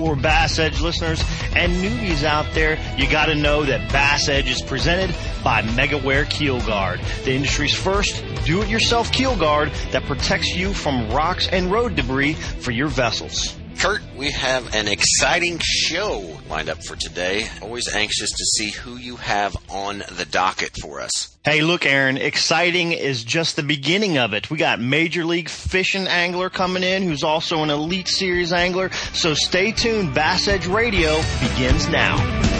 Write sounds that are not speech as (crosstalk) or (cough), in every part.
hardcore Bass Edge listeners and newbies out there, you gotta know that Bass Edge is presented by MegaWare Keel Guard, the industry's first do-it-yourself keel guard that protects you from rocks and road debris for your vessels. Kurt, we have an exciting show lined up for today. Always anxious to see who you have on the docket for us. Hey, look, Aaron, exciting is just the beginning of it. We got Major League Fishing Angler coming in, who's also an Elite Series angler. So stay tuned. Bass Edge Radio begins now.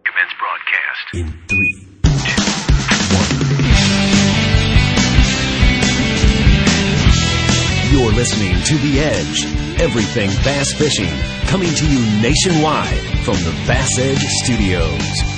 In three. You're listening to The Edge. Everything bass fishing. Coming to you nationwide from the Bass Edge Studios.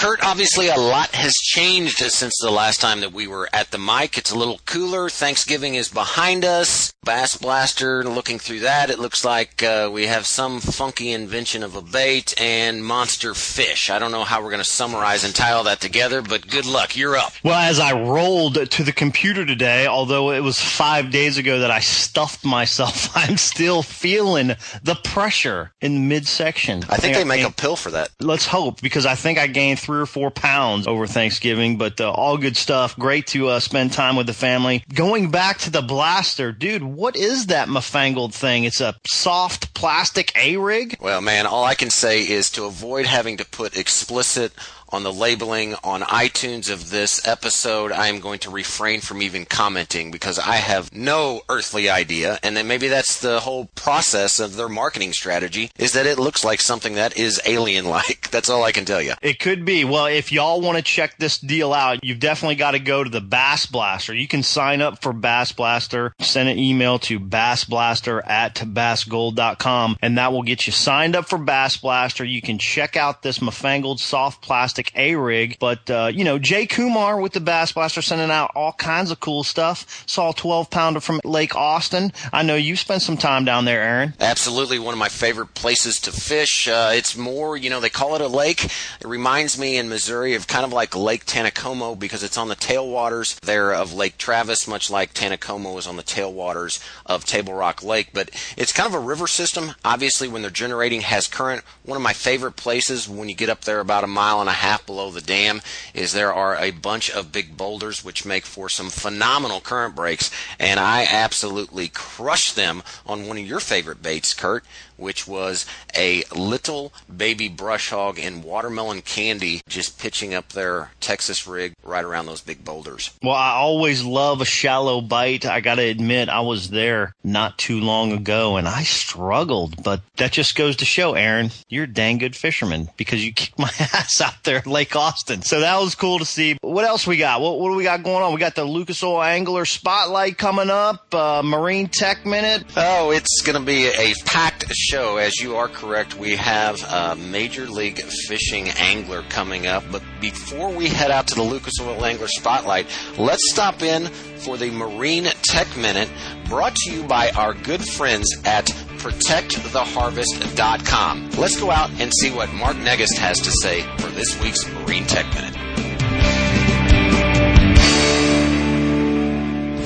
Kurt, obviously a lot has changed since the last time that we were at the mic. It's a little cooler. Thanksgiving is behind us. Bass Blaster, looking through that, it looks like uh, we have some funky invention of a bait and monster fish. I don't know how we're going to summarize and tie all that together, but good luck. You're up. Well, as I rolled to the computer today, although it was five days ago that I stuffed myself, (laughs) I'm still feeling the pressure in the midsection. I, I think, they I make gained, a pill for that. Let's hope, because I think I gained three or four pounds over Thanksgiving, but uh, all good stuff. Great to uh, spend time with the family. Going back to the blaster, dude, what is that mafangled thing? It's a soft plastic A rig? Well, man, all I can say is to avoid having to put explicit on the labeling on iTunes of this episode, I am going to refrain from even commenting because I have no earthly idea. And then maybe that's the whole process of their marketing strategy is that it looks like something that is alien like. (laughs) That's all I can tell you. It could be. Well, if y'all want to check this deal out, you've definitely got to go to the Bass Blaster. You can sign up for Bass Blaster, send an email to bassblaster at bassgold.com, and that will get you signed up for Bass Blaster. You can check out this mafangled soft plastic A rig. But, uh, you know, Jay Kumar with the Bass Blaster sending out all kinds of cool stuff. Saw a 12 pounder from Lake Austin. I know you spent some time down there, Aaron. Absolutely. One of my favorite places to fish. Uh, it's more, you know, they call it a lake. It reminds me in Missouri of kind of like Lake Taneycomo because it's on the tailwaters there of Lake Travis, much like Taneycomo is on the tailwaters of Table Rock Lake. But it's kind of a river system. Obviously, when they're generating has current. One of my favorite places when you get up there about a mile and a half half below the dam is there are a bunch of big boulders which make for some phenomenal current breaks, and I absolutely crushed them on one of your favorite baits, Kurt, which was a little baby brush hog in watermelon candy just pitching up their Texas rig right around those big boulders. Well, I always love a shallow bite. I got to admit, I was there not too long ago and I struggled, but that just goes to show, Aaron, you're a dang good fisherman because you kicked (laughs) my ass out there at Lake Austin. So that was cool to see. What else we got? What, what do we got going on? We got the Lucas Oil Angler Spotlight coming up, uh, Marine Tech Minute. Oh, it's going to be a packed show. As you are correct, we have a Major League Fishing Angler coming up. But before we head out to the Lucas Oil Angler Spotlight, let's stop in for the Marine Tech Minute brought to you by our good friends at protecttheharvest.com. Let's go out and see what Mark Negist has to say for this week's Marine Tech Minute.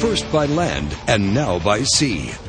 First by land and now by sea.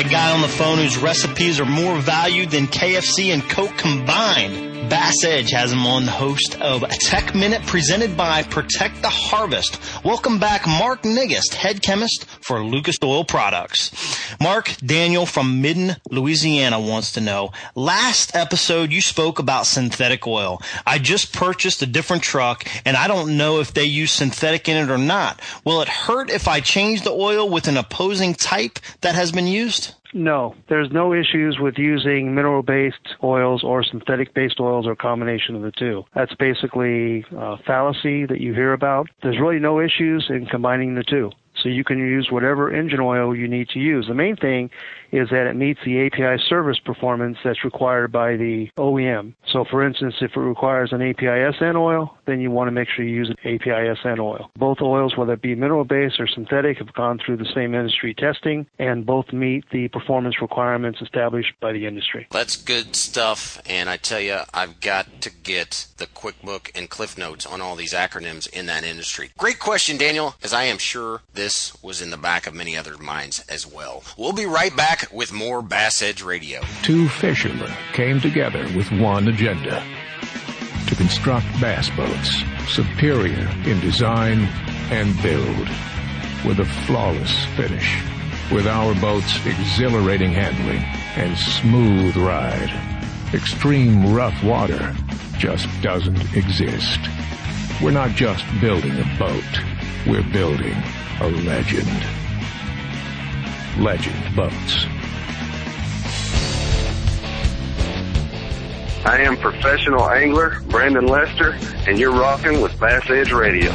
a guy on the phone whose recipes are more valued than KFC and Coke combined. Bass Edge has him on the host of Tech Minute presented by Protect the Harvest. Welcome back, Mark Nigist, head chemist for Lucas Oil Products. Mark Daniel from Minden, Louisiana wants to know, last episode you spoke about synthetic oil. I just purchased a different truck and I don't know if they use synthetic in it or not. Will it hurt if I change the oil with an opposing type that has been used? No, there's no issues with using mineral based oils or synthetic based oils or combination of the two. That's basically a fallacy that you hear about. There's really no issues in combining the two. So you can use whatever engine oil you need to use. The main thing is that it meets the API service performance that's required by the OEM. So for instance, if it requires an API SN oil, then you want to make sure you use an API SN oil. Both oils, whether it be mineral based or synthetic, have gone through the same industry testing and both meet the performance requirements established by the industry. That's good stuff. And I tell you, I've got to get the QuickBook and Cliff Notes on all these acronyms in that industry. Great question, Daniel, as I am sure this was in the back of many other minds as well. We'll be right back back with more Bass Edge Radio. Two fishermen came together with one agenda to construct bass boats superior in design and build with a flawless finish. With our boats exhilarating handling and smooth ride, extreme rough water just doesn't exist. We're not just building a boat, we're building a legend. Legend Boats. I am professional angler Brandon Lester, and you're rocking with Bass Edge Radio.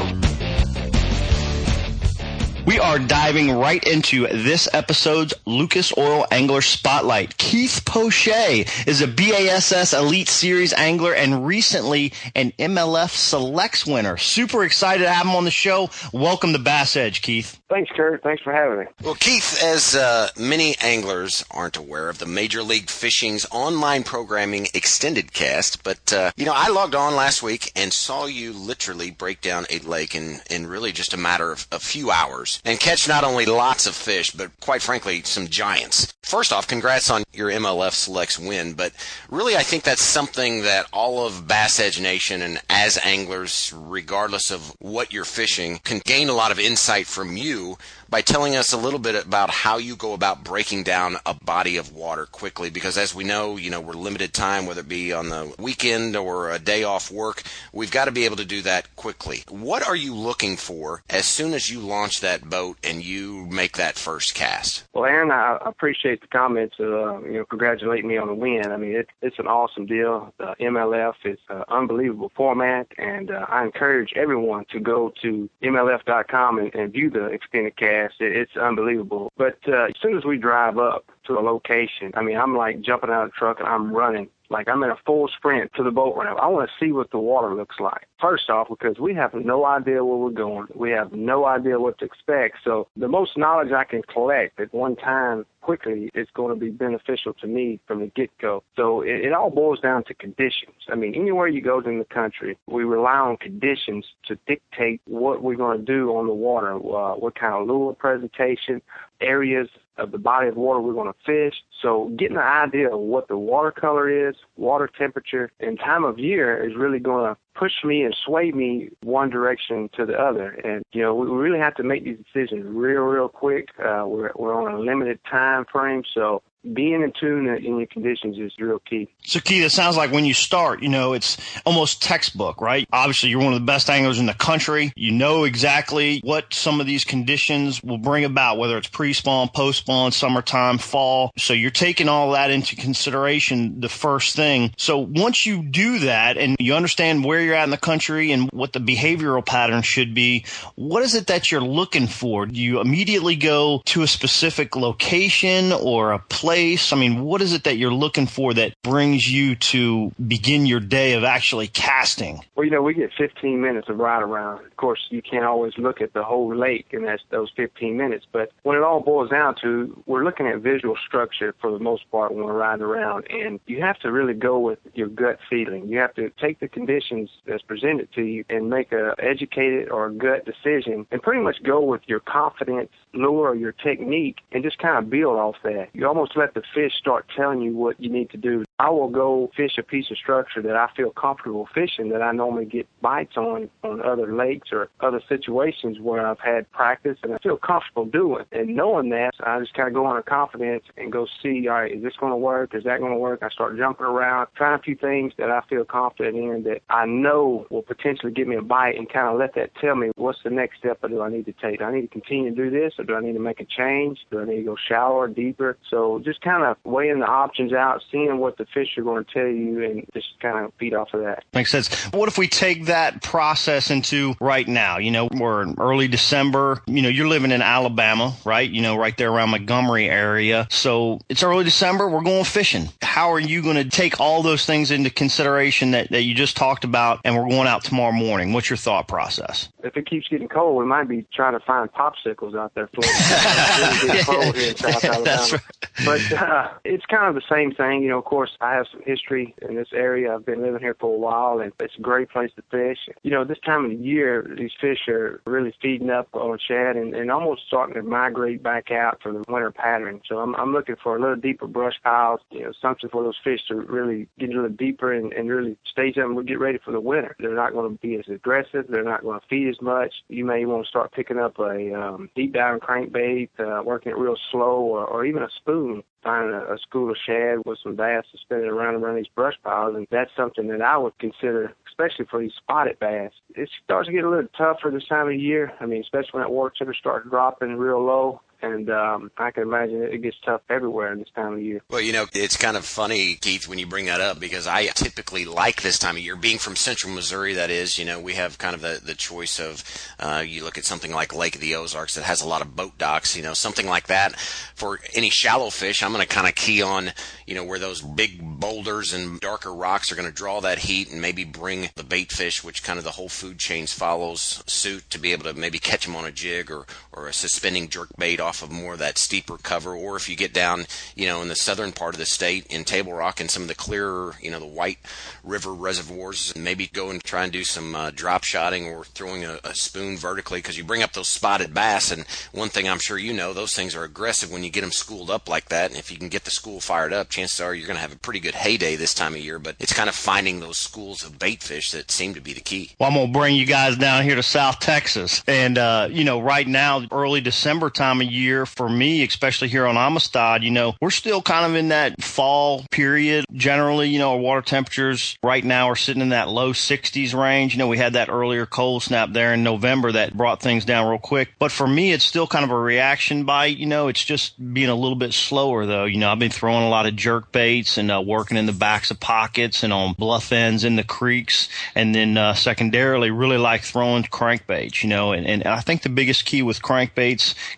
We are diving right into this episode's Lucas Oil Angler Spotlight. Keith Poche is a BASS Elite Series angler and recently an MLF Selects winner. Super excited to have him on the show. Welcome to Bass Edge, Keith. Thanks, Kurt. Thanks for having me. Well, Keith, as uh, many anglers aren't aware of the Major League Fishing's online programming extended cast, but uh, you know, I logged on last week and saw you literally break down a lake in in really just a matter of a few hours and catch not only lots of fish, but quite frankly, some giants. First off, congrats on your MLF Selects win, but really, I think that's something that all of Bass Edge Nation and as anglers, regardless of what you're fishing, can gain a lot of insight from you you by telling us a little bit about how you go about breaking down a body of water quickly. Because as we know, you know, we're limited time, whether it be on the weekend or a day off work, we've got to be able to do that quickly. What are you looking for as soon as you launch that boat and you make that first cast? Well, Aaron, I appreciate the comments, uh, you know, congratulating me on the win. I mean, it, it's an awesome deal. The MLF is an unbelievable format, and uh, I encourage everyone to go to MLF.com and, and view the extended cast. It, it's unbelievable. But uh, as soon as we drive up to a location, I mean, I'm like jumping out of the truck and I'm running. Like I'm in a full sprint to the boat ramp. I want to see what the water looks like. First off, because we have no idea where we're going. We have no idea what to expect. So the most knowledge I can collect at one time quickly is going to be beneficial to me from the get-go. So it, it all boils down to conditions. I mean, anywhere you go in the country, we rely on conditions to dictate what we're going to do on the water, uh, what kind of lure presentation, areas of the body of water we're going to fish. So getting an idea of what the water color is, water temperature, and time of year is really going to push me and sway me one direction to the other. And, you know, we really have to make these decisions real, real quick. Uh, we're, we're on a limited time frame. So being in tune in your conditions is real key. So, Keith, it sounds like when you start, you know, it's almost textbook, right? Obviously, you're one of the best anglers in the country. You know exactly what some of these conditions will bring about, whether it's pre-spawn, post-spawn, summertime, fall. So you're taking all that into consideration the first thing. So once you do that and you understand where you're at in the country and what the behavioral pattern should be, what is it that you're looking for? Do you immediately go to a specific location or a place? I mean, what is it that you're looking for that brings you to begin your day of actually casting? Well, you know, we get 15 minutes of ride around. Of course, you can't always look at the whole lake that's those 15 minutes, but when it all boils down to, we're looking at visual structure for the most part when we're riding around and you have to really go with your gut feeling. You have to take the conditions that's presented to you and make a educated or gut decision and pretty much go with your confidence lure or your technique and just kind of build off that. You almost let the fish start telling you what you need to do. I will go fish a piece of structure that I feel comfortable fishing that I normally get bites on on other lakes or other situations where I've had practice and I feel comfortable doing. And knowing that, I just kind of go on a confidence and go see, all right, is this going to work? Is that going to work? I start jumping around, trying a few things that I feel confident in that I know will potentially get me a bite and kind of let that tell me what's the next step or do I need to take? Do I need to continue to do this or do I need to make a change? Do I need to go shallower, deeper? So just kind of weighing the options out, seeing what the fish are going to tell you, and just kind of feed off of that. Makes sense. What if we take that process into right now? You know, we're in early December. You know, you're living in Alabama, right? You know, right there around Montgomery area. So it's early December. We're going fishing. How are you going to take all those things into consideration that, that you just talked about and we're going out tomorrow morning? What's your thought process? If it keeps getting cold, we might be trying to find popsicles out there floating. (laughs) it's really cold here in South (laughs) Alabama. Right. But uh, it's kind of the same thing. You know, of course, I have some history in this area. I've been living here for a while, and it's a great place to fish. You know, this time of the year, these fish are really feeding up on shad and, and almost starting to migrate back out for the winter pattern. So I'm, I'm looking for a little deeper brush piles, you know, something for those fish to really get a little deeper and, and really stage them and get ready for the winter. They're not going to be as aggressive. They're not going to feed as much. You may want to start picking up a um, deep down crankbait, uh, working it real slow, or, or even a spoon finding a, a school of shad with some bass suspended around around these brush piles, and that's something that I would consider, especially for these spotted bass. It starts to get a little tougher this time of year. I mean, especially when that water temperature starts dropping real low and um, I can imagine it gets tough everywhere in this time of year. Well, you know, it's kind of funny, Keith, when you bring that up because I typically like this time of year. Being from Central Missouri, that is, you know, we have kind of the the choice of uh, you look at something like Lake of the Ozarks that has a lot of boat docks, you know, something like that. For any shallow fish, I'm going to kind of key on, you know, where those big boulders and darker rocks are going to draw that heat and maybe bring the bait fish, which kind of the whole food chains follows suit to be able to maybe catch them on a jig or or a suspending jerk bait off of more of that steeper cover, or if you get down, you know, in the southern part of the state in Table Rock and some of the clearer, you know, the White River reservoirs, maybe go and try and do some uh, drop shotting or throwing a, a spoon vertically because you bring up those spotted bass. And one thing I'm sure you know, those things are aggressive when you get them schooled up like that. And if you can get the school fired up, chances are you're going to have a pretty good heyday this time of year. But it's kind of finding those schools of bait fish that seem to be the key. Well, I'm going to bring you guys down here to South Texas. And, uh, you know, right now, early December time of year for me, especially here on Amistad, you know, we're still kind of in that fall period. Generally, you know, our water temperatures right now are sitting in that low 60s range. You know, we had that earlier cold snap there in November that brought things down real quick. But for me, it's still kind of a reaction bite. You know, it's just being a little bit slower though. You know, I've been throwing a lot of jerk baits and uh, working in the backs of pockets and on bluff ends in the creeks. And then uh, secondarily, really like throwing crankbaits, you know, and, and I think the biggest key with crankbaits,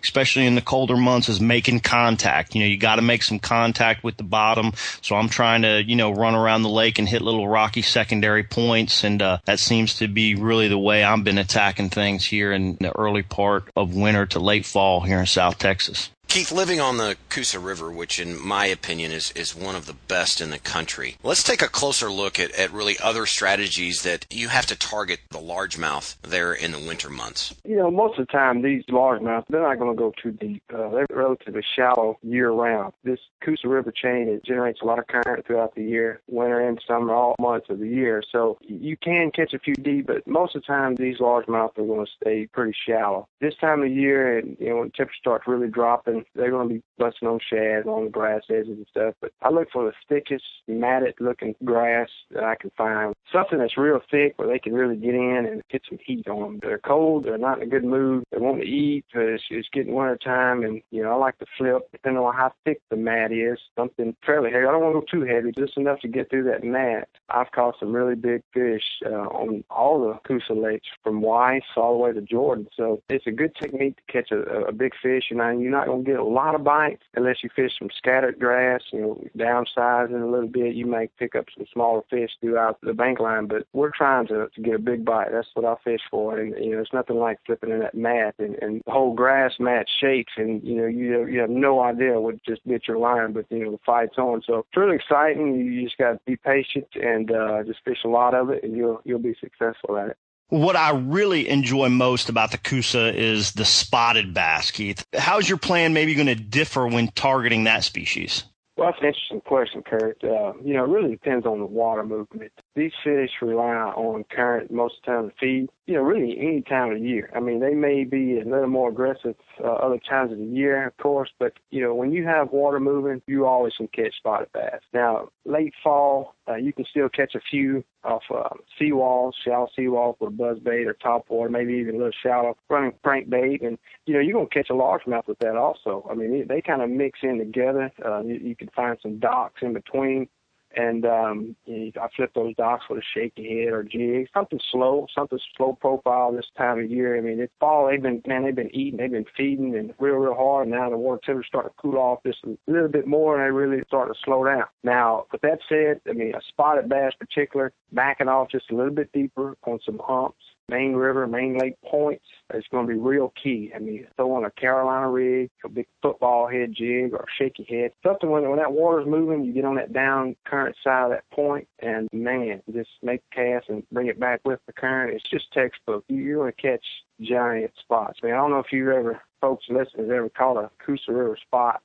especially in the colder months, is making contact. You know, you got to make some contact with the bottom. So I'm trying to, you know, run around the lake and hit little rocky secondary points. And uh, that seems to be really the way I've been attacking things here in the early part of winter to late fall here in South Texas. Keith, living on the Coosa River, which in my opinion is, is one of the best in the country, let's take a closer look at, at really other strategies that you have to target the largemouth there in the winter months. You know, most of the time, these largemouth, they're not going to go too deep. Uh, they're relatively shallow year round. This Coosa River chain, it generates a lot of current throughout the year, winter and summer, all months of the year. So you can catch a few deep, but most of the time, these largemouth are going to stay pretty shallow. This time of year, and you know, when temperatures start really dropping, they're going to be busting on shad on grass edges and stuff. But I look for the thickest, matted looking grass that I can find. Something that's real thick where they can really get in and get some heat on them. They're cold. They're not in a good mood. They want to eat. It's, it's getting winter time, and you know I like to flip depending on how thick the mat is. Something fairly heavy. I don't want to go too heavy, just enough to get through that mat. I've caught some really big fish uh, on all the Coosa lakes from Weiss all the way to Jordan. So it's a good technique to catch a, a big fish. You know, you're not going to get a lot of bites unless you fish some scattered grass. You know, downsizing a little bit, you may pick up some smaller fish throughout the bank line. But we're trying to, to get a big bite. That's what I fish for. And you know, it's nothing like flipping in that mat and, and the whole grass mat shakes, and you know, you you have no idea what just bit your line. But you know, the fight's on. So it's really exciting. You just got to be patient and uh, just fish a lot of it, and you'll you'll be successful at it. What I really enjoy most about the Coosa is the spotted bass, Keith. How's your plan maybe going to differ when targeting that species? Well, that's an interesting question, Kurt. Uh, you know, it really depends on the water movement. These fish rely on current most of the time to feed, you know, really any time of the year. I mean, they may be a little more aggressive uh, other times of the year, of course, but, you know, when you have water moving, you always can catch spotted bass. Now, late fall, uh, you can still catch a few off uh, seawalls, shallow seawalls with a buzz bait or top water, maybe even a little shallow running crank bait. And, you know, you're going to catch a largemouth with that also. I mean, they, they kind of mix in together. Uh, you, you can find some docks in between and um, you know, I flip those docks with a shaky head or jig, something slow, something slow profile this time of year. I mean, it's fall. They've been man, they've been eating, they've been feeding, and real, real hard. And now the water temperatures start to cool off just a little bit more, and they really start to slow down. Now, with that said, I mean, a spotted bass, particular, backing off just a little bit deeper on some humps main river, main lake points is going to be real key. I mean, throwing a Carolina rig, a big football head jig, or a shaky head, something when when that water's moving, you get on that down current side of that point, and man, just make a cast and bring it back with the current. It's just textbook. You're going to catch giant spots. I mean, I don't know if you ever, folks listening, ever caught a Coosa River spot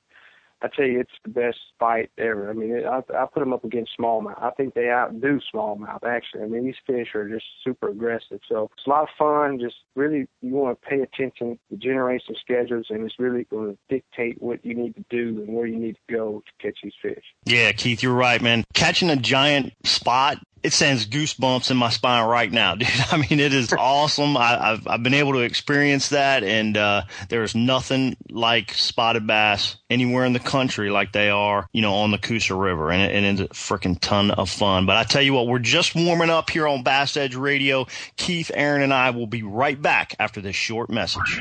I tell you, it's the best fight ever. I mean, I, I put them up against smallmouth. I think they outdo smallmouth. Actually, I mean, these fish are just super aggressive. So it's a lot of fun. Just really, you want to pay attention to generation schedules, and it's really going to dictate what you need to do and where you need to go to catch these fish. Yeah, Keith, you're right, man. Catching a giant spot it sends goosebumps in my spine right now, (laughs) dude. I mean, it is awesome. I, have I've been able to experience that, and uh, there's nothing like spotted bass anywhere in the country like they are, you know, on the Coosa River, and, it, and it's a freaking ton of fun. But I tell you what, we're just warming up here on Bass Edge Radio. Keith, Aaron, and I will be right back after this short message.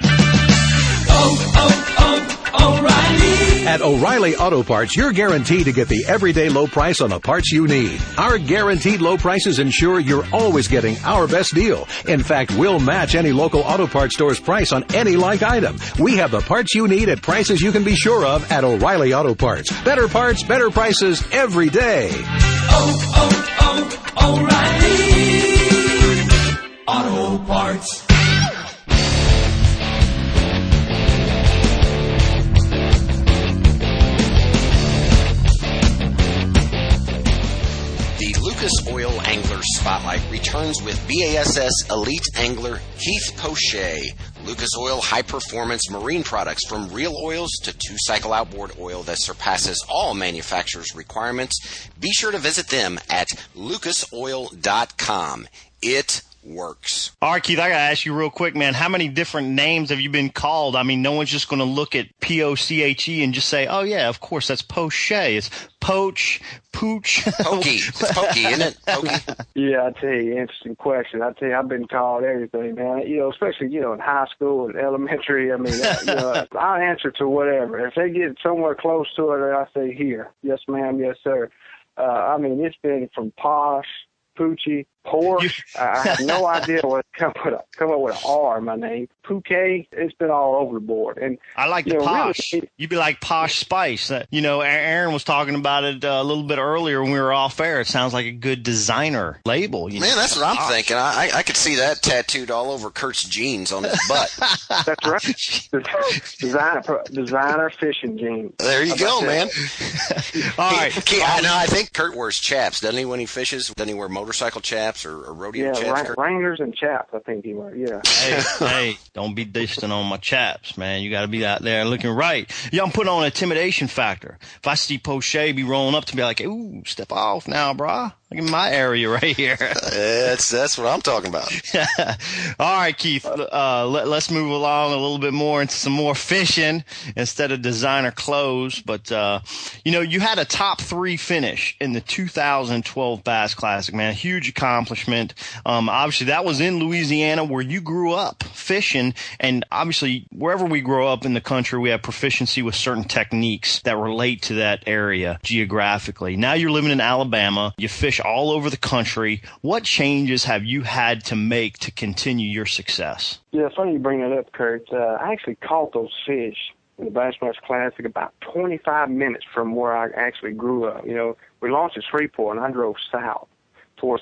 Oh, oh, oh. O'Reilly. At O'Reilly Auto Parts, you're guaranteed to get the everyday low price on the parts you need. Our guaranteed low prices ensure you're always getting our best deal. In fact, we'll match any local auto parts store's price on any like item. We have the parts you need at prices you can be sure of at O'Reilly Auto Parts. Better parts, better prices every day. Oh, oh, oh, O'Reilly Auto Parts. Spotlight returns with BASS Elite Angler Keith Poche. Lucas Oil high performance marine products from real oils to two cycle outboard oil that surpasses all manufacturers' requirements. Be sure to visit them at lucasoil.com. It works. All right, Keith, I got to ask you real quick, man. How many different names have you been called? I mean, no one's just going to look at P O C H E and just say, oh, yeah, of course, that's poche. It's poach, pooch. (laughs) Pokey. It's pokey, isn't it? Pokey. Yeah, I tell you, interesting question. I tell you, I've been called everything, man. You know, especially, you know, in high school and elementary. I mean, uh, you know, (laughs) I answer to whatever. If they get somewhere close to it, I say, here. Yes, ma'am. Yes, sir. Uh, I mean, it's been from posh Poochie, Porsche. I have no (laughs) idea what come with a, come up with an R in my name. Pouquet. It's been all over the board. And I like the know, posh. Really, You'd be like posh spice. That you know, Aaron was talking about it uh, a little bit earlier when we were off air. It sounds like a good designer label. Man, know? that's what I'm thinking. I I could see that tattooed all over Kurt's jeans on his butt. (laughs) that's right. designer designer fishing jeans. There you go, man. (laughs) all right. I know. I think Kurt wears chaps, doesn't he? When he fishes, doesn't he wear motorcycle chaps? Chaps or, or rodeo yeah, chaps? Wra- Wranglers and chaps, I think he was. Yeah. hey, (laughs) hey, don't be dishing on my chaps, man. You got to be out there looking right. Yeah, I'm putting on an intimidation factor. If I see Poche be rolling up to me like, ooh, step off now, brah. Look at my area right here. (laughs) that's that's what I'm talking about. (laughs) All right, Keith. Uh, let, us move along a little bit more into some more fishing instead of designer clothes. But uh, you know, you had a top three finish in the 2012 Bass Classic, man. Huge accomplishment. Um, obviously, that was in Louisiana where you grew up fishing, and obviously, wherever we grow up in the country, we have proficiency with certain techniques that relate to that area geographically. Now you're living in Alabama. You fish all over the country. What changes have you had to make to continue your success? Yeah, funny you bring that up, Kurt. Uh, I actually caught those fish in the Bassmaster Classic about 25 minutes from where I actually grew up. You know, we launched at Shreveport and I drove south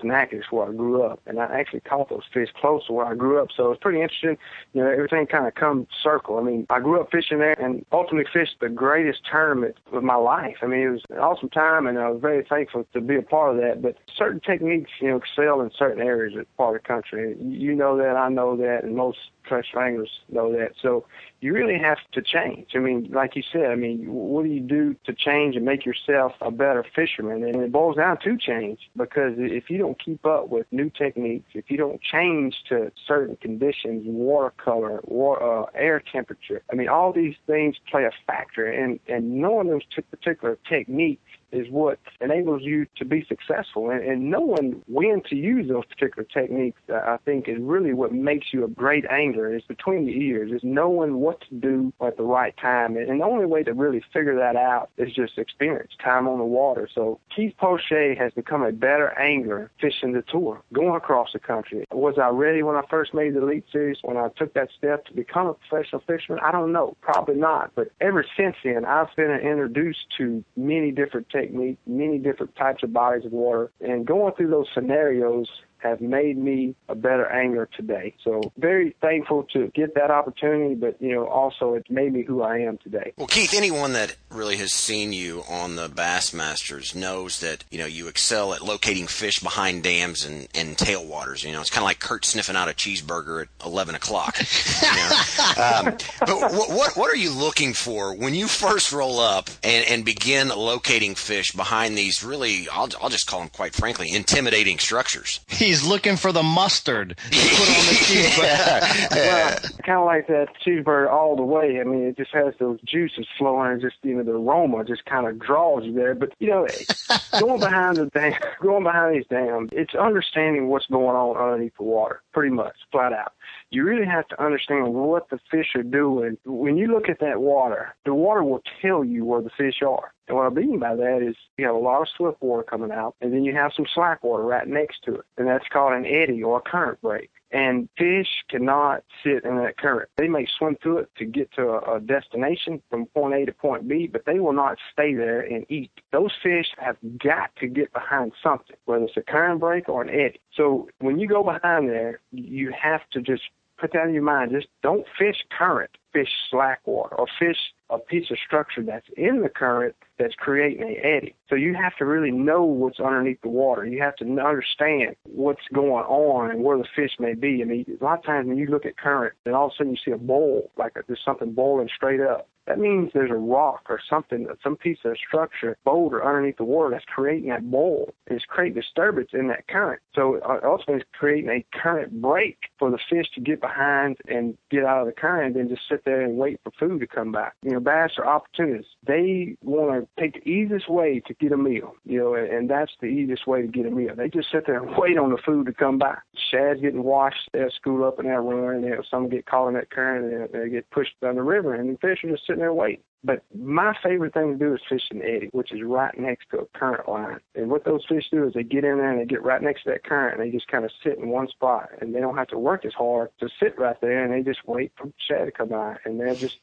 Natchitoches where I grew up, and I actually caught those fish close to where I grew up. So it's pretty interesting. You know, everything kind of comes circle. I mean, I grew up fishing there, and ultimately fished the greatest tournament of my life. I mean, it was an awesome time, and I was very thankful to be a part of that. But certain techniques, you know, excel in certain areas of part of the country. You know that, I know that, and most fresh anglers know that. So you really have to change. I mean, like you said, I mean, what do you do to change and make yourself a better fisherman? And it boils down to change because if you don't keep up with new techniques, if you don't change to certain conditions, water color, water, uh, air temperature, I mean, all these things play a factor. And, and knowing those t- particular techniques is what enables you to be successful. And, and knowing when to use those particular techniques, uh, I think, is really what makes you a great angler. Is between the ears. Is knowing what to do at the right time. And, the only way to really figure that out is just experience, time on the water. So Keith Poche has become a better angler fishing the tour, going across the country. Was I ready when I first made the Elite Series, when I took that step to become a professional fisherman? I don't know. Probably not. But ever since then, I've been introduced to many different techniques technique, many different types of bodies of water, and going through those scenarios have made me a better angler today. So very thankful to get that opportunity, but you know, also it's made me who I am today. Well, Keith, anyone that really has seen you on the Bassmasters knows that you know you excel at locating fish behind dams and, and tailwaters. You know, it's kind of like Kurt sniffing out a cheeseburger at eleven o'clock. you know? um, (laughs) but what, what what are you looking for when you first roll up and, and begin locating fish behind these really? I'll I'll just call them quite frankly intimidating structures. (laughs) He's looking for the mustard to put on the (laughs) cheeseburger. well, kind of like that cheeseburger all the way. I mean, it just has those juices flowing, and just you know the aroma just kind of draws you there. But you know, (laughs) going behind the dam, (laughs) going behind these dams, it's understanding what's going on underneath the water, pretty much, flat out you really have to understand what the fish are doing. When you look at that water, the water will tell you where the fish are. And what I mean by that is you have a lot of swift water coming out, and then you have some slack water right next to it, and that's called an eddy or a current break. And fish cannot sit in that current. They may swim through it to get to a, a destination from point A to point B, but they will not stay there and eat. Those fish have got to get behind something, whether it's a current break or an eddy. So when you go behind there, you have to just put that in your mind. Just don't fish current, fish slack water, or fish a piece of structure that's in the current that's creating a eddy. So you have to really know what's underneath the water. You have to understand what's going on and where the fish may be. I mean, a lot of times when you look at current, and all of a sudden you see a bowl, like there's something boiling straight up. That means there's a rock or something, some piece of structure, boulder underneath the water that's creating that bowl. And it's creating disturbance in that current. So ultimately it's creating a current break for the fish to get behind and get out of the current and then just sit there and wait for food to come back. You know, bass are opportunists. They want to take the easiest way to get a meal, you know, and that's the easiest way to get a meal. They just sit there and wait on the food to come back. Shad's getting washed, they'll school up and they'll run, and some get caught in that current and they get pushed down the river, and the fish are just sitting there waiting. But my favorite thing to do is fish an eddy, which is right next to a current line. And what those fish do is they get in there and they get right next to that current and they just kind of sit in one spot. And they don't have to work as hard to sit right there and they just wait for shad to come by. And they're just,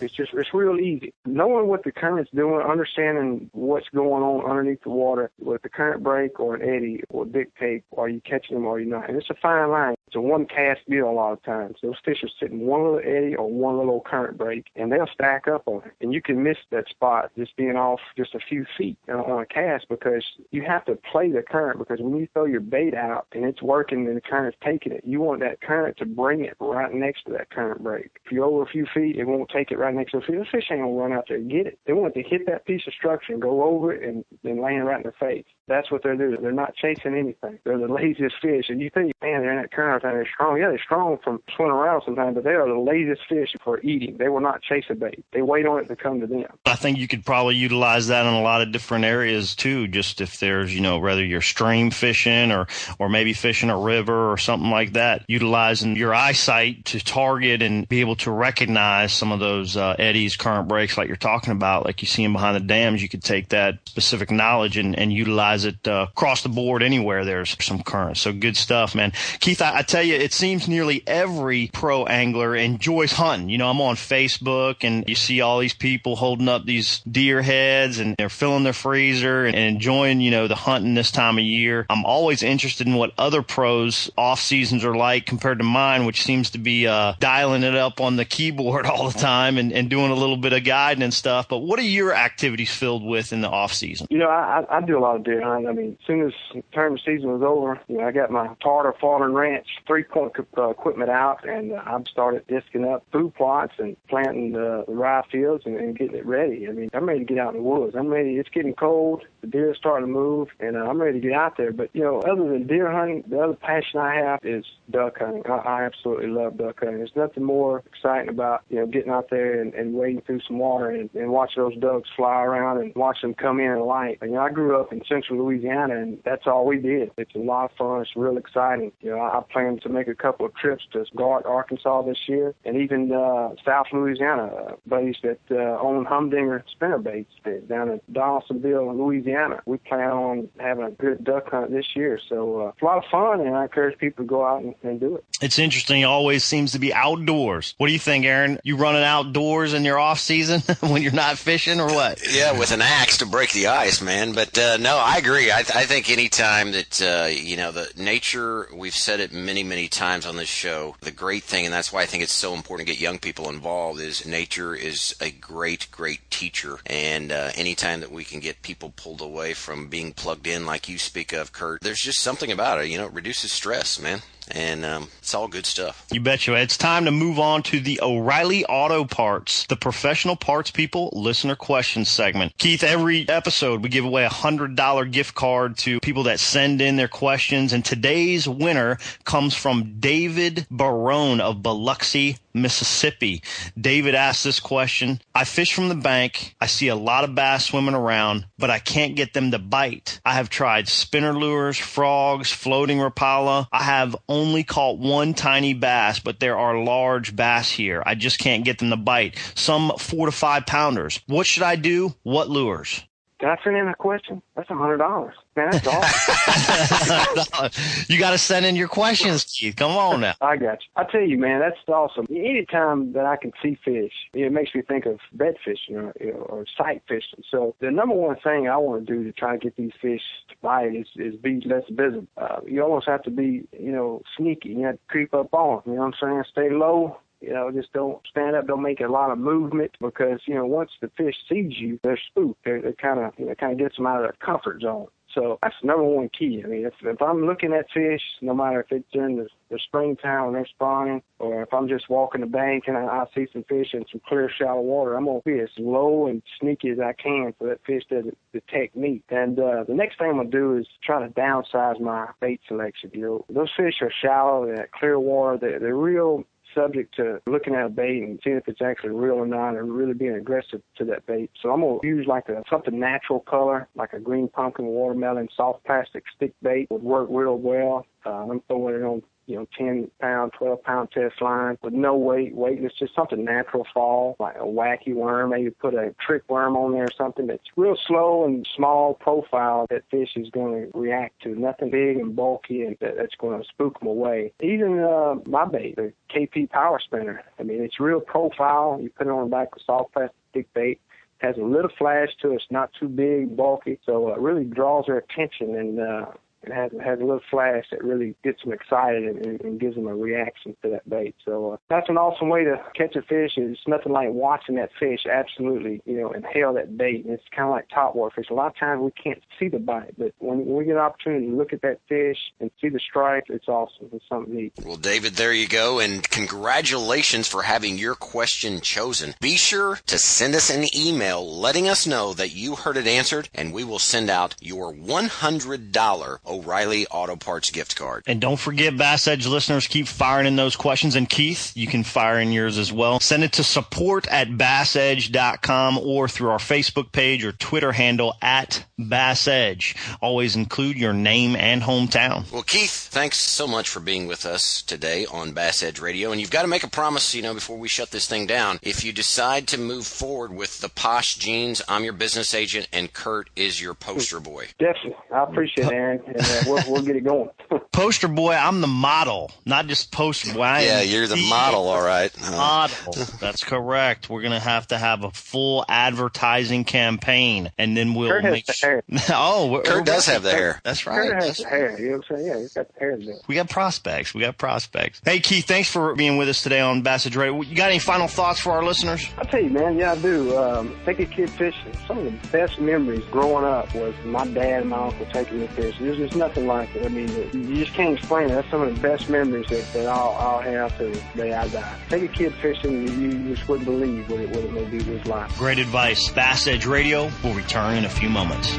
it's just, it's real easy. Knowing what the current's doing, understanding what's going on underneath the water, with the current break or an eddy will dictate are you catching them or are you not. And it's a fine line. It's a one cast deal a lot of times. Those fish are sitting one little eddy or one little current break and they'll stack up on it and you can miss that spot just being off just a few feet on a cast because you have to play the current because when you throw your bait out and it's working and the current's taking it, you want that current to bring it right next to that current break. If you're over a few feet, it won't take it right next to the fish. The fish ain't gonna run out there and get it. They want to hit that piece of structure and go over it and then land right in the face. That's what they're doing. They're not chasing anything. They're the laziest fish. And you think, man, they're in that current, they're strong. Yeah, they're strong from swimming around sometimes, but they are the laziest fish for eating. They will not chase a bait. They wait on it to come to them. I think you could probably utilize that in a lot of different areas too. Just if there's, you know, whether you're stream fishing or, or maybe fishing a river or something like that, utilizing your eyesight to target and be able to recognize some of those uh, eddies, current breaks like you're talking about, like you see them behind the dams. You could take that specific knowledge and, and utilize it uh, across the board anywhere there's some current. So good stuff, man. Keith, I, I tell you, it seems nearly every pro angler enjoys hunting. You know, I'm on Facebook and you see all these people holding up these deer heads and they're filling their freezer and, and enjoying, you know, the hunting this time of year. I'm always interested in what other pros off seasons are like compared to mine, which seems to be uh, dialing it up on the keyboard (laughs) all the time and, and doing a little bit of guiding and stuff. But what are your activities filled with in the off season? You know, I, I do a lot of deer I mean, as soon as term season was over, you know, I got my Tarter Farm and Ranch three point uh, equipment out and uh, I've started disking up food plots and planting the, the rye fields and, and getting it ready. I mean, I'm ready to get out in the woods. I'm ready. It's getting cold. The deer are starting to move and uh, I'm ready to get out there. But, you know, other than deer hunting, the other passion I have is duck hunting. I, I absolutely love duck hunting. There's nothing more exciting about, you know, getting out there and, and wading through some water and, and watching those ducks fly around and watch them come in and light. You know, I grew up in central Louisiana and that's all we did. It's a lot of fun. It's real exciting. You know, I, I plan to make a couple of trips to Gart, Arkansas this year and even uh, South Louisiana. Uh, buddies that uh, own Humdinger spinner baits down in Donaldsonville, Louisiana. We plan on having a good duck hunt this year. So uh, it's a lot of fun and I encourage people to go out and, and do it. It's interesting. It always seems to be outdoors. What do you think, Aaron? You running outdoors in your off season (laughs) when you're not fishing or what? Yeah, with an axe to break the ice, man. But uh, no, I agree. I, th- I think anytime that uh, you know the nature, we've said it many, many times on this show. The great thing, and that's why I think it's so important to get young people involved, is nature is a great, great teacher. And uh, anytime that we can get people pulled away from being plugged in, like you speak of, Kurt, there's just something about it. You know, it reduces stress, man and um, it's all good stuff. You betcha. It's time to move on to the O'Reilly Auto Parts, the professional parts people listener questions segment. Keith, every episode we give away a hundred dollar gift card to people that send in their questions, and today's winner comes from David Barone of Biloxi, Mississippi. David asked this question. I fish from the bank. I see a lot of bass swimming around, but I can't get them to bite. I have tried spinner lures, frogs, floating rapala. I have only caught one tiny bass, but there are large bass here. I just can't get them to bite. Some four to five pounders. What should I do? What lures? Did I send in a question? That's a hundred dollars. Man, that's awesome. (laughs) you got to send in your questions, Keith. Come on now. I got you. I tell you, man, that's awesome. Anytime that I can see fish, it makes me think of bed fishing or, or sight fishing. So the number one thing I want to do to try to get these fish to bite is, is be less visible. Uh, you almost have to be, you know, sneaky. You have to creep up on them. You know what I'm saying? Stay low, you know, just don't stand up, don't make a lot of movement because, you know, once the fish sees you, they're spooked. They're, they're kind of, you know, kind of gets them out of their comfort zone. So that's number one key. I mean, if, if I'm looking at fish, no matter if it's during the, the springtime when they're spawning, or if I'm just walking the bank and I, I see some fish in some clear, shallow water, I'm gonna be as low and sneaky as I can for that fish to detect me. And uh, the next thing I'm gonna do is try to downsize my bait selection. You know, those fish are shallow, they're clear water, they're, they're real subject to looking at a bait and seeing if it's actually real or not and really being aggressive to that bait. So I'm going to use like a something natural color, like a green pumpkin, watermelon, soft plastic stick bait would work real well. Uh, I'm throwing it on you know, 10 pound, 12 pound test line with no weight, weightless, just something natural fall, like a wacky worm. Maybe put a trick worm on there or something that's real slow and small profile that fish is going to react to. Nothing big and bulky and that, that's going to spook them away. Even uh, my bait, the KP Power Spinner. I mean, it's real profile. You put it on the back of soft plastic bait has a little flash to it. It's not too big, bulky, so it really draws their attention and uh, it has has a little flash that really gets them excited and, and, gives them a reaction to that bait. So uh, that's an awesome way to catch a fish. It's nothing like watching that fish absolutely, you know, inhale that bait. And it's kind of like topwater fish. A lot of times we can't see the bite, but when, when we get an opportunity to look at that fish and see the strike, it's awesome. It's something neat. Well, David, there you go, and congratulations for having your question chosen. Be sure to send us an email letting us know that you heard it answered, and we will send out your $100 O'Reilly Auto Parts gift card. And don't forget, Bass Edge listeners, keep firing in those questions. And Keith, you can fire in yours as well. Send it to support at bassedge.com or through our Facebook page or Twitter handle at Bass Edge. Always include your name and hometown. Well, Keith, thanks so much for being with us today on Bass Edge Radio. And you've got to make a promise, you know, before we shut this thing down. If you decide to move forward with the Posh Jeans, I'm your business agent, and Kurt is your poster boy. Definitely. I appreciate it, Aaron. And uh, we'll, we'll get it going. (laughs) poster boy, I'm the model, not just poster boy. I yeah, you're the, the model, all right. (laughs) Model. That's correct. We're going to have to have a full advertising campaign, and then we'll Kurt make sure. (laughs) oh, we're, Kurt does have the hair. That's right. Kurt has That's the hair. You know what I'm saying? Yeah, he's got the hair. There. We got prospects. We got prospects. Hey, Keith, thanks for being with us today on Bass Edge Radio. You got any final thoughts for our listeners? I tell you, man, yeah, I do. Um, take a kid fishing. Some of the best memories growing up was my dad and my uncle taking me fishing. There's nothing like it. I mean, you just can't explain it. That's some of the best memories that, that I'll, I'll have to the day I die. Take a kid fishing, you, you just wouldn't believe what it, what it may do to his life. Great advice. Bass Edge Radio will return in a few moments.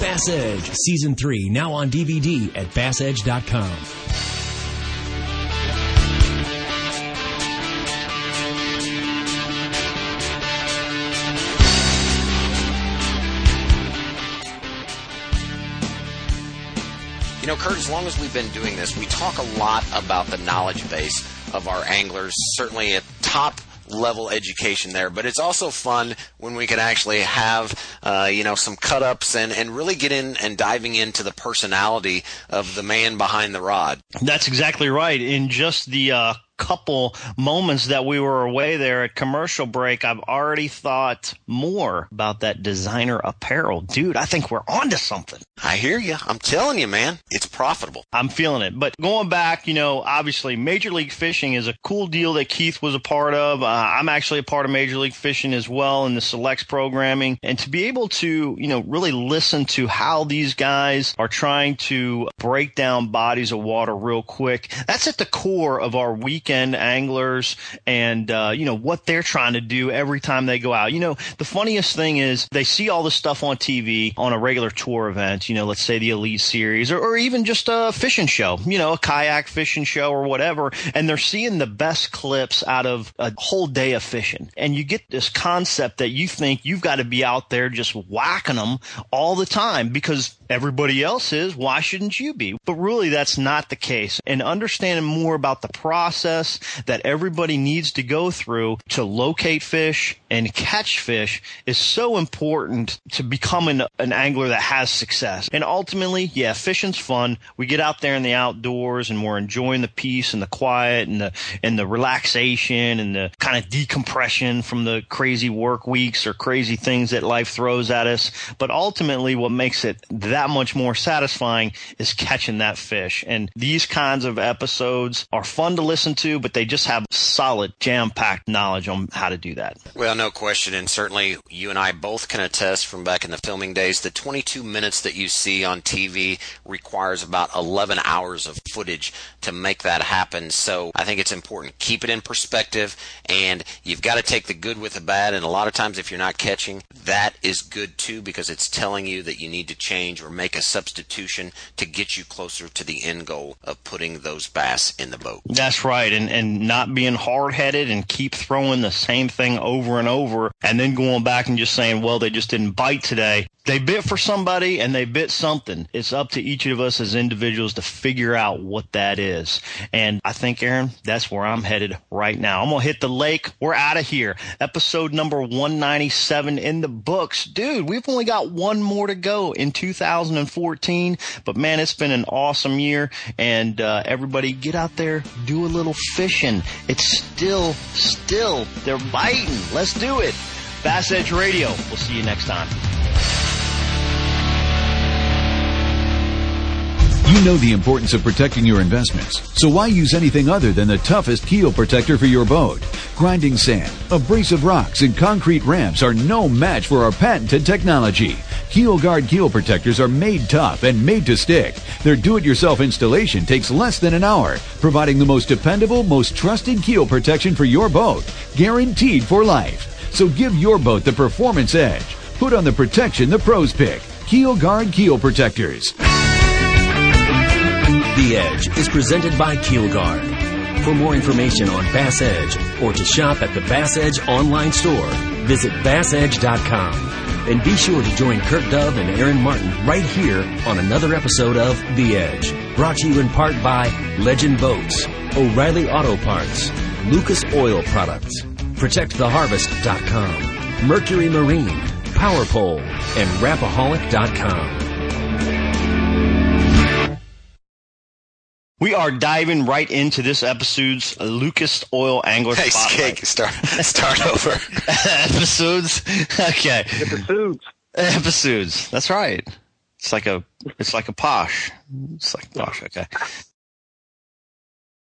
Bass Edge Season 3 now on DVD at bassedge.com. You know, Kurt, as long as we've been doing this, we talk a lot about the knowledge base of our anglers, certainly at top level education there. But it's also fun when we can actually have, uh, you know, some cut ups and, and really get in and diving into the personality of the man behind the rod. That's exactly right. In just the uh, couple moments that we were away there at commercial break, I've already thought more about that designer apparel. Dude, I think we're onto something. I hear you. I'm telling you, man, it's profitable. I'm feeling it. But going back, you know, obviously Major League Fishing is a cool deal that Keith was a part of. Uh, I'm actually a part of Major League Fishing as well in the selects programming. And to be able to, you know, really listen to how these guys are trying to break down bodies of water real quick, that's at the core of our week weekend anglers and, uh, you know, what they're trying to do every time they go out. You know, the funniest thing is they see all this stuff on TV on a regular tour event, you know, let's say the Elite Series or, or even just a fishing show, you know, a kayak fishing show or whatever. And they're seeing the best clips out of a whole day of fishing. And you get this concept that you think you've got to be out there just whacking them all the time because everybody else is. Why shouldn't you be? But really, that's not the case. And understanding more about the process that everybody needs to go through to locate fish and catch fish is so important to becoming an angler that has success. And ultimately, yeah, fishing's fun. We get out there in the outdoors and we're enjoying the peace and the quiet and the and the relaxation and the kind of decompression from the crazy work weeks or crazy things that life throws at us. But ultimately, what makes it that much more satisfying is catching that fish. And these kinds of episodes are fun to listen to, but they just have solid, jam packed knowledge on how to do that. Well, no question. And certainly you and I both can attest from back in the filming days the 22 minutes that you see on TV requires about 11 hours of footage to make that happen. So I think it's important. Keep it in perspective and you've got to take the good with the bad. And a lot of times if you're not catching, that is good too because it's telling you that you need to change or make a substitution to get you closer to the end goal of putting those bass in the boat. That's right. And, and not being hard headed and keep throwing the same thing over and over and then going back and just saying, well, they just didn't bite today. They bit for somebody and they bit something. It's up to each of us as individuals to figure out what that is. And I think, Aaron, that's where I'm headed right now. I'm going to hit the lake. We're out of here. Episode number 197 in the books. Dude, we've only got one more to go in 2014. But man, it's been an awesome year. And uh, everybody get out there, do a little fishing. It's still, still, they're biting. Let's do it. Bass Edge Radio. We'll see you next time. You know the importance of protecting your investments, so why use anything other than the toughest keel protector for your boat? Grinding sand, abrasive rocks, and concrete ramps are no match for our patented technology. Keel Guard keel protectors are made tough and made to stick. Their do-it-yourself installation takes less than an hour, providing the most dependable, most trusted keel protection for your boat, guaranteed for life. So give your boat the performance edge. Put on the protection the pros pick. Keel Guard keel protectors. The Edge is presented by Keel Guard. For more information on Bass Edge or to shop at the Bass Edge online store, visit bassedge.com. And be sure to join Kurt Dove and Aaron Martin right here on another episode of The Edge. Brought to you in part by Legend Boats, O'Reilly Auto Parts, Lucas Oil Products, ProtectTheHarvest.com, Mercury Marine, PowerPole, and Rapaholic.com. We are diving right into this episode's Lucas Oil Angler Hey, Spotlight. Skig, start, start over. (laughs) episodes. Okay. Episodes. Episodes. That's right. It's like a it's like a posh. It's like posh. Okay.